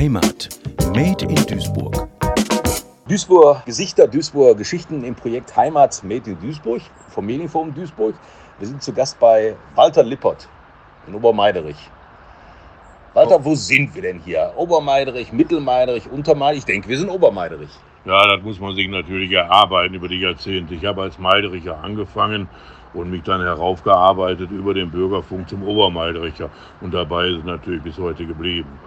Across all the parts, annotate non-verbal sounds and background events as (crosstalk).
Heimat. Made in Duisburg. Duisburg Gesichter, Duisburger Geschichten im Projekt Heimat Made in Duisburg vom Medienforum Duisburg. Wir sind zu Gast bei Walter Lippert in Obermeiderich. Walter, wo sind wir denn hier? Obermeiderich, Mittelmeiderich, Untermeiderich? Ich denke, wir sind Obermeiderich. Ja, das muss man sich natürlich erarbeiten über die Jahrzehnte. Ich habe als Meidericher angefangen und mich dann heraufgearbeitet über den Bürgerfunk zum Obermeidericher. Und dabei ist es natürlich bis heute geblieben.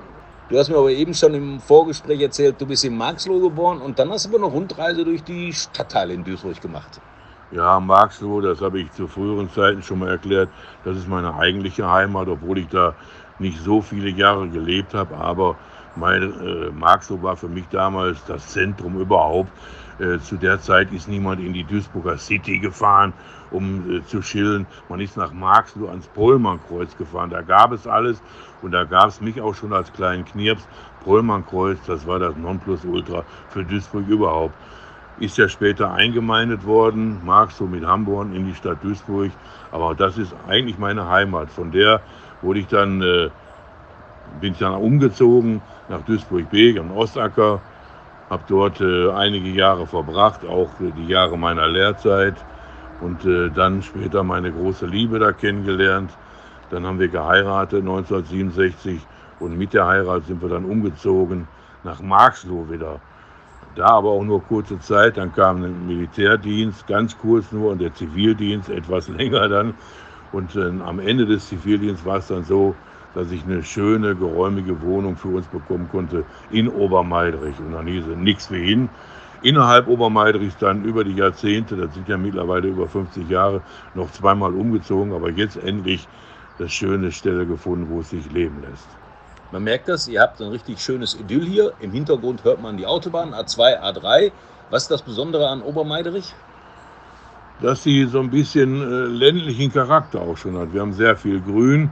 Du hast mir aber eben schon im Vorgespräch erzählt, du bist in Marxloh geboren und dann hast du aber eine Rundreise durch die Stadtteile in Duisburg gemacht. Ja, Marxloh, das habe ich zu früheren Zeiten schon mal erklärt, das ist meine eigentliche Heimat, obwohl ich da nicht so viele Jahre gelebt habe, aber meine, äh, Marxloh war für mich damals das Zentrum überhaupt. Äh, zu der Zeit ist niemand in die Duisburger City gefahren, um äh, zu chillen. Man ist nach Marxloh ans Pollmannkreuz gefahren. Da gab es alles und da gab es mich auch schon als kleinen Knirps. Pollmannkreuz, das war das Nonplusultra für Duisburg überhaupt. Ist ja später eingemeindet worden, Marxloh mit Hamburg in die Stadt Duisburg. Aber das ist eigentlich meine Heimat. Von der wurde ich dann, äh, bin ich dann umgezogen nach Duisburg-Beek am Ostacker, habe dort äh, einige Jahre verbracht, auch äh, die Jahre meiner Lehrzeit und äh, dann später meine große Liebe da kennengelernt. Dann haben wir geheiratet 1967 und mit der Heirat sind wir dann umgezogen nach Marxloh wieder. Da aber auch nur kurze Zeit, dann kam der Militärdienst, ganz kurz nur, und der Zivildienst etwas (laughs) länger dann. Und äh, am Ende des Zivildienstes war es dann so, dass ich eine schöne, geräumige Wohnung für uns bekommen konnte in Obermeidrich. Und dann hieß es nichts wie hin. Innerhalb Obermeidrichs dann über die Jahrzehnte, das sind ja mittlerweile über 50 Jahre, noch zweimal umgezogen, aber jetzt endlich das schöne Stelle gefunden, wo es sich leben lässt. Man merkt das, ihr habt ein richtig schönes Idyll hier. Im Hintergrund hört man die Autobahn A2, A3. Was ist das Besondere an Obermeiderich? Dass sie so ein bisschen äh, ländlichen Charakter auch schon hat. Wir haben sehr viel Grün,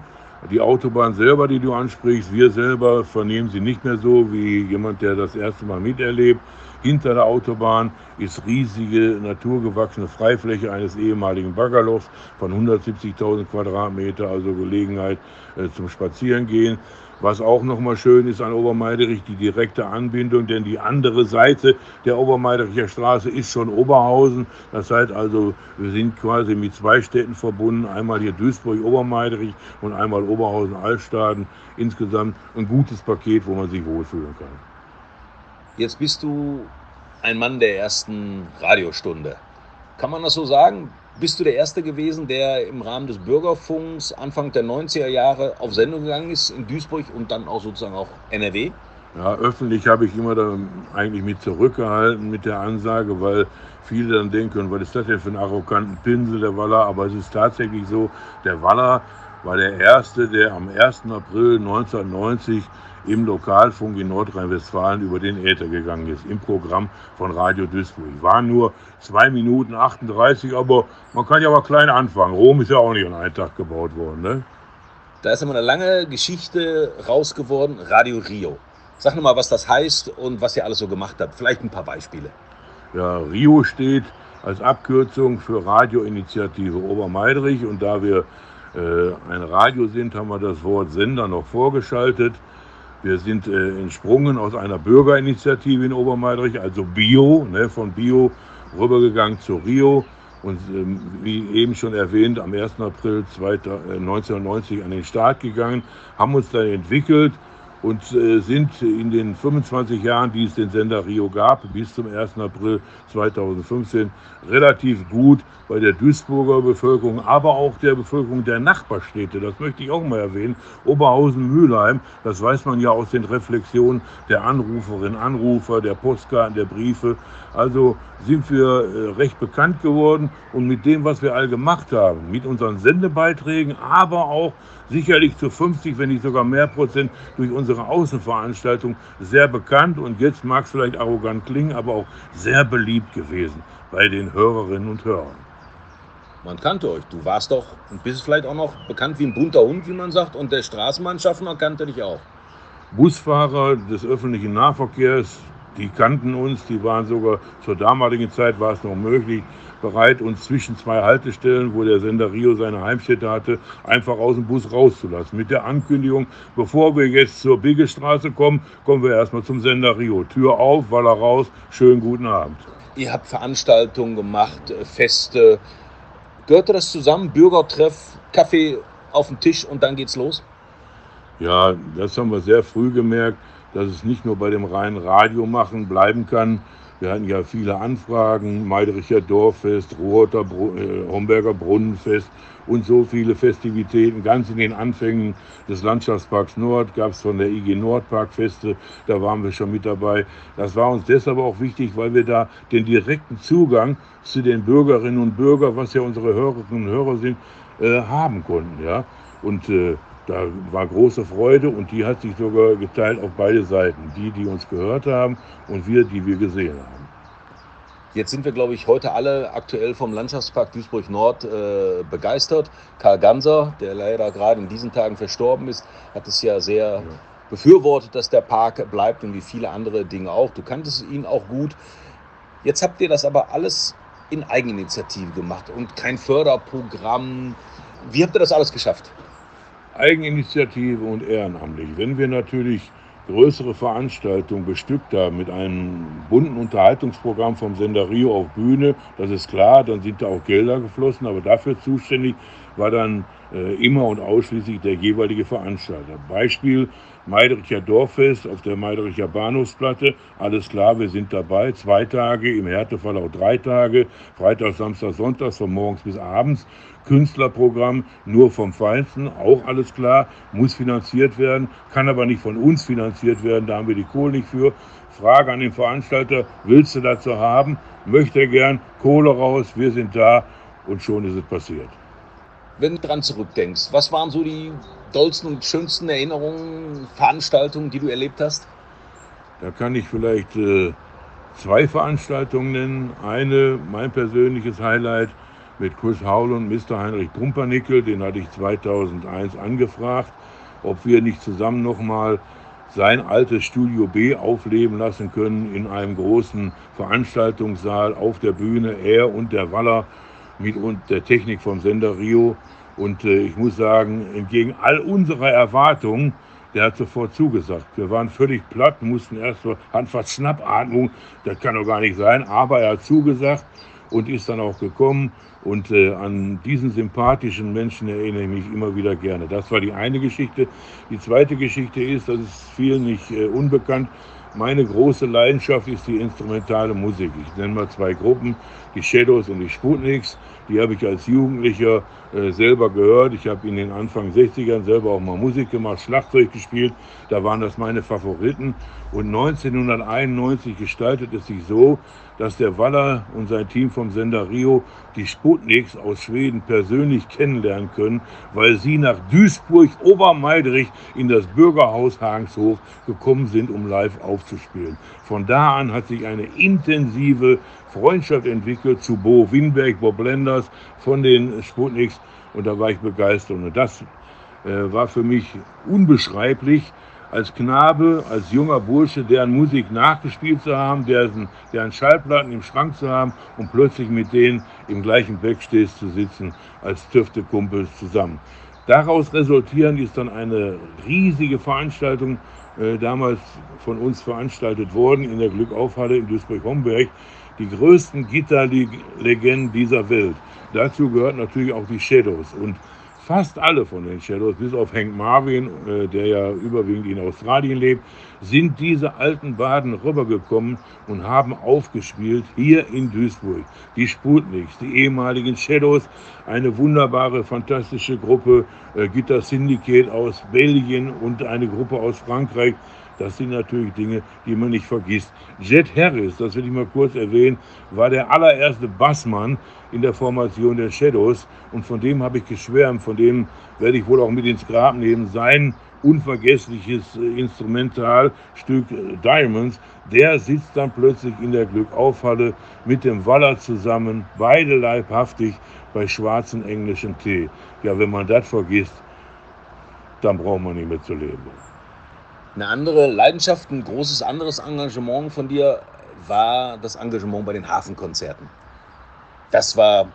die Autobahn selber, die du ansprichst, wir selber vernehmen sie nicht mehr so wie jemand, der das erste Mal miterlebt. Hinter der Autobahn ist riesige naturgewachsene Freifläche eines ehemaligen Baggerlochs von 170.000 Quadratmeter, also Gelegenheit äh, zum Spazierengehen. Was auch nochmal schön ist an Obermeiderich, die direkte Anbindung, denn die andere Seite der Obermeidericher Straße ist schon Oberhausen. Das heißt also, wir sind quasi mit zwei Städten verbunden, einmal hier Duisburg-Obermeiderich und einmal Oberhausen-Altstaden. Insgesamt ein gutes Paket, wo man sich wohlfühlen kann. Jetzt bist du ein Mann der ersten Radiostunde. Kann man das so sagen? Bist du der Erste gewesen, der im Rahmen des Bürgerfunks Anfang der 90er Jahre auf Sendung gegangen ist in Duisburg und dann auch sozusagen auch NRW? Ja, öffentlich habe ich immer da eigentlich mit zurückgehalten mit der Ansage, weil viele dann denken, was ist das denn für ein arroganten Pinsel, der Waller? Aber es ist tatsächlich so, der Waller war der Erste, der am 1. April 1990 im Lokalfunk in Nordrhein-Westfalen über den Äther gegangen ist, im Programm von Radio Duisburg. Waren nur 2 Minuten 38, aber man kann ja aber klein anfangen. Rom ist ja auch nicht an einem Tag gebaut worden. Ne? Da ist immer eine lange Geschichte raus geworden, Radio Rio. Sag nochmal, was das heißt und was ihr alles so gemacht habt. Vielleicht ein paar Beispiele. Ja, Rio steht als Abkürzung für Radioinitiative Obermeidrich und da wir äh, ein Radio sind, haben wir das Wort Sender noch vorgeschaltet. Wir sind äh, entsprungen aus einer Bürgerinitiative in Obermeidrich, also Bio, ne, von Bio rübergegangen zu Rio und ähm, wie eben schon erwähnt, am 1. April 1990 äh, an den Start gegangen, haben uns dann entwickelt und äh, sind in den 25 Jahren, die es den Sender Rio gab, bis zum 1. April 2015 relativ gut bei der Duisburger Bevölkerung, aber auch der Bevölkerung der Nachbarstädte. Das möchte ich auch mal erwähnen. Oberhausen-Mülheim, das weiß man ja aus den Reflexionen der Anruferinnen, Anrufer, der Postkarten, der Briefe. Also sind wir äh, recht bekannt geworden und mit dem, was wir all gemacht haben, mit unseren Sendebeiträgen, aber auch sicherlich zu 50, wenn nicht sogar mehr Prozent durch unsere Außenveranstaltung sehr bekannt und jetzt mag es vielleicht arrogant klingen, aber auch sehr beliebt gewesen bei den Hörerinnen und Hörern. Man kannte euch. Du warst doch und bist vielleicht auch noch bekannt wie ein bunter Hund, wie man sagt, und der Straßenmannschaffner kannte dich auch. Busfahrer des öffentlichen Nahverkehrs, Die kannten uns, die waren sogar zur damaligen Zeit war es noch möglich, bereit, uns zwischen zwei Haltestellen, wo der Sender Rio seine Heimstätte hatte, einfach aus dem Bus rauszulassen. Mit der Ankündigung, bevor wir jetzt zur Biggestraße kommen, kommen wir erstmal zum Sender Rio. Tür auf, Waller raus, schönen guten Abend. Ihr habt Veranstaltungen gemacht, äh, Feste. Gehörte das zusammen? Bürgertreff, Kaffee auf den Tisch und dann geht's los? Ja, das haben wir sehr früh gemerkt, dass es nicht nur bei dem reinen Radio machen bleiben kann, wir hatten ja viele Anfragen, Meidericher Dorffest, Ruhrter, äh, Homberger Brunnenfest und so viele Festivitäten. Ganz in den Anfängen des Landschaftsparks Nord gab es von der IG Nordparkfeste, da waren wir schon mit dabei. Das war uns deshalb auch wichtig, weil wir da den direkten Zugang zu den Bürgerinnen und Bürgern, was ja unsere Hörerinnen und Hörer sind, äh, haben konnten. Ja? Und äh, da war große Freude und die hat sich sogar geteilt auf beide Seiten. Die, die uns gehört haben und wir, die wir gesehen haben. Jetzt sind wir, glaube ich, heute alle aktuell vom Landschaftspark Duisburg Nord äh, begeistert. Karl Ganser, der leider gerade in diesen Tagen verstorben ist, hat es ja sehr ja. befürwortet, dass der Park bleibt und wie viele andere Dinge auch. Du kanntest ihn auch gut. Jetzt habt ihr das aber alles in Eigeninitiative gemacht und kein Förderprogramm. Wie habt ihr das alles geschafft? Eigeninitiative und ehrenamtlich. Wenn wir natürlich größere Veranstaltungen bestückt haben mit einem bunten Unterhaltungsprogramm vom Sender Rio auf Bühne, das ist klar, dann sind da auch Gelder geflossen, aber dafür zuständig war dann immer und ausschließlich der jeweilige Veranstalter. Beispiel Meidericher Dorffest auf der Meidericher Bahnhofsplatte. Alles klar, wir sind dabei. Zwei Tage, im Härtefall auch drei Tage. Freitag, Samstag, Sonntag, von morgens bis abends. Künstlerprogramm nur vom Feinsten, auch alles klar, muss finanziert werden, kann aber nicht von uns finanziert werden, da haben wir die Kohle nicht für. Frage an den Veranstalter, willst du dazu haben? Möchte er gern, Kohle raus, wir sind da und schon ist es passiert. Wenn du dran zurückdenkst, was waren so die dollsten und schönsten Erinnerungen, Veranstaltungen, die du erlebt hast? Da kann ich vielleicht äh, zwei Veranstaltungen nennen. Eine, mein persönliches Highlight, mit Chris Howell und Mr. Heinrich Pumpernickel, den hatte ich 2001 angefragt, ob wir nicht zusammen nochmal sein altes Studio B aufleben lassen können in einem großen Veranstaltungssaal auf der Bühne, er und der Waller mit der Technik vom Sender Rio. Und äh, ich muss sagen, entgegen all unserer Erwartungen, der hat sofort zugesagt. Wir waren völlig platt, mussten erst so, hatten fast Schnappatmung, das kann doch gar nicht sein, aber er hat zugesagt und ist dann auch gekommen. Und äh, an diesen sympathischen Menschen erinnere ich mich immer wieder gerne. Das war die eine Geschichte. Die zweite Geschichte ist, das ist vielen nicht äh, unbekannt, meine große Leidenschaft ist die instrumentale Musik. Ich nenne mal zwei Gruppen, die Shadows und die Sputniks. Die habe ich als Jugendlicher äh, selber gehört. Ich habe in den Anfang 60ern selber auch mal Musik gemacht, Schlagzeug gespielt. Da waren das meine Favoriten. Und 1991 gestaltet es sich so, dass der Waller und sein Team vom Sender Rio die Sputniks aus Schweden persönlich kennenlernen können, weil sie nach Duisburg Obermeidrich in das Bürgerhaus Hagenshof gekommen sind, um live aufzuspielen. Von da an hat sich eine intensive Freundschaft entwickelt zu Bo Winberg, Bob Lenders von den Sputniks und da war ich begeistert. Und das äh, war für mich unbeschreiblich, als Knabe, als junger Bursche, deren Musik nachgespielt zu haben, deren, deren Schallplatten im Schrank zu haben und plötzlich mit denen im gleichen Backstage zu sitzen, als Tüfte-Kumpels zusammen. Daraus resultierend ist dann eine riesige Veranstaltung äh, damals von uns veranstaltet worden in der Glückaufhalle in Duisburg-Homberg. Die größten Gitarlegenden dieser Welt. Dazu gehört natürlich auch die Shadows. Und fast alle von den Shadows, bis auf Hank Marvin, äh, der ja überwiegend in Australien lebt, sind diese alten Baden rübergekommen und haben aufgespielt hier in Duisburg. Die Sputniks, die ehemaligen Shadows, eine wunderbare, fantastische Gruppe, äh, Gitter Syndicate aus Belgien und eine Gruppe aus Frankreich, das sind natürlich Dinge, die man nicht vergisst. Jet Harris, das will ich mal kurz erwähnen, war der allererste Bassmann in der Formation der Shadows und von dem habe ich geschwärmt, von dem werde ich wohl auch mit ins Grab nehmen. Sein unvergessliches äh, Instrumentalstück äh, Diamonds, der sitzt dann plötzlich in der Glückaufhalle mit dem Waller zusammen, beide leibhaftig bei schwarzen englischen Tee. Ja, wenn man das vergisst, dann braucht man nicht mehr zu leben. Eine andere Leidenschaft, ein großes anderes Engagement von dir war das Engagement bei den Hafenkonzerten. Das war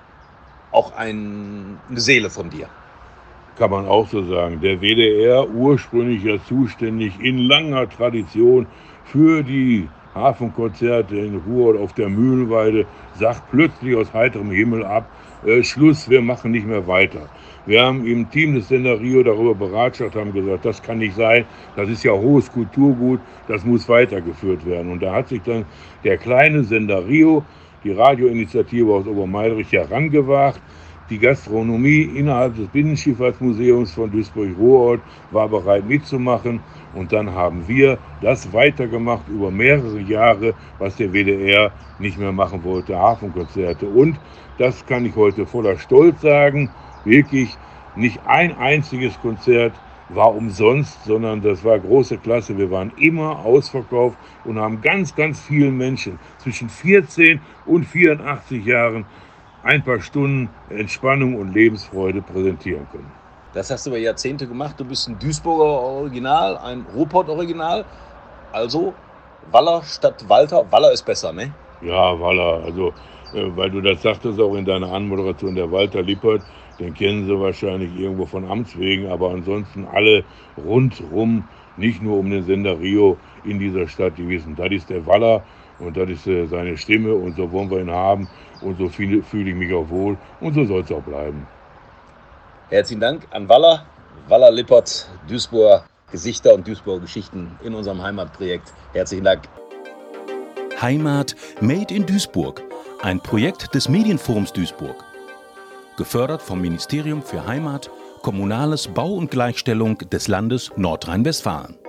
auch ein, eine Seele von dir. Kann man auch so sagen. Der WDR, ursprünglich ja zuständig in langer Tradition für die Hafenkonzerte in Ruhr auf der Mühlenweide, sagt plötzlich aus heiterem Himmel ab, äh, Schluss, wir machen nicht mehr weiter. Wir haben im Team des Sender Rio darüber beratschert, haben gesagt, das kann nicht sein, das ist ja hohes Kulturgut, das muss weitergeführt werden. Und da hat sich dann der kleine Sender Rio, die Radioinitiative aus Obermeidrich, herangewagt. Die Gastronomie innerhalb des Binnenschifffahrtsmuseums von Duisburg-Ruhrort war bereit mitzumachen. Und dann haben wir das weitergemacht über mehrere Jahre, was der WDR nicht mehr machen wollte, Hafenkonzerte. Und das kann ich heute voller Stolz sagen wirklich nicht ein einziges Konzert war umsonst, sondern das war große Klasse. Wir waren immer ausverkauft und haben ganz, ganz vielen Menschen zwischen 14 und 84 Jahren ein paar Stunden Entspannung und Lebensfreude präsentieren können. Das hast du über Jahrzehnte gemacht. Du bist ein Duisburger Original, ein Ruhrpott-Original. Also Waller statt Walter. Waller ist besser, ne? Ja, Waller. Also, äh, weil du das sagtest auch in deiner Anmoderation, der Walter Lippert, den kennen Sie wahrscheinlich irgendwo von Amts wegen, aber ansonsten alle rundrum, nicht nur um den Sender Rio in dieser Stadt, die wissen, das ist der Waller und das ist äh, seine Stimme und so wollen wir ihn haben und so fühle fühl ich mich auch wohl und so soll es auch bleiben. Herzlichen Dank an Waller, Waller Lippert, Duisburger Gesichter und Duisburger Geschichten in unserem Heimatprojekt. Herzlichen Dank. Heimat Made in Duisburg, ein Projekt des Medienforums Duisburg gefördert vom Ministerium für Heimat, Kommunales Bau und Gleichstellung des Landes Nordrhein-Westfalen.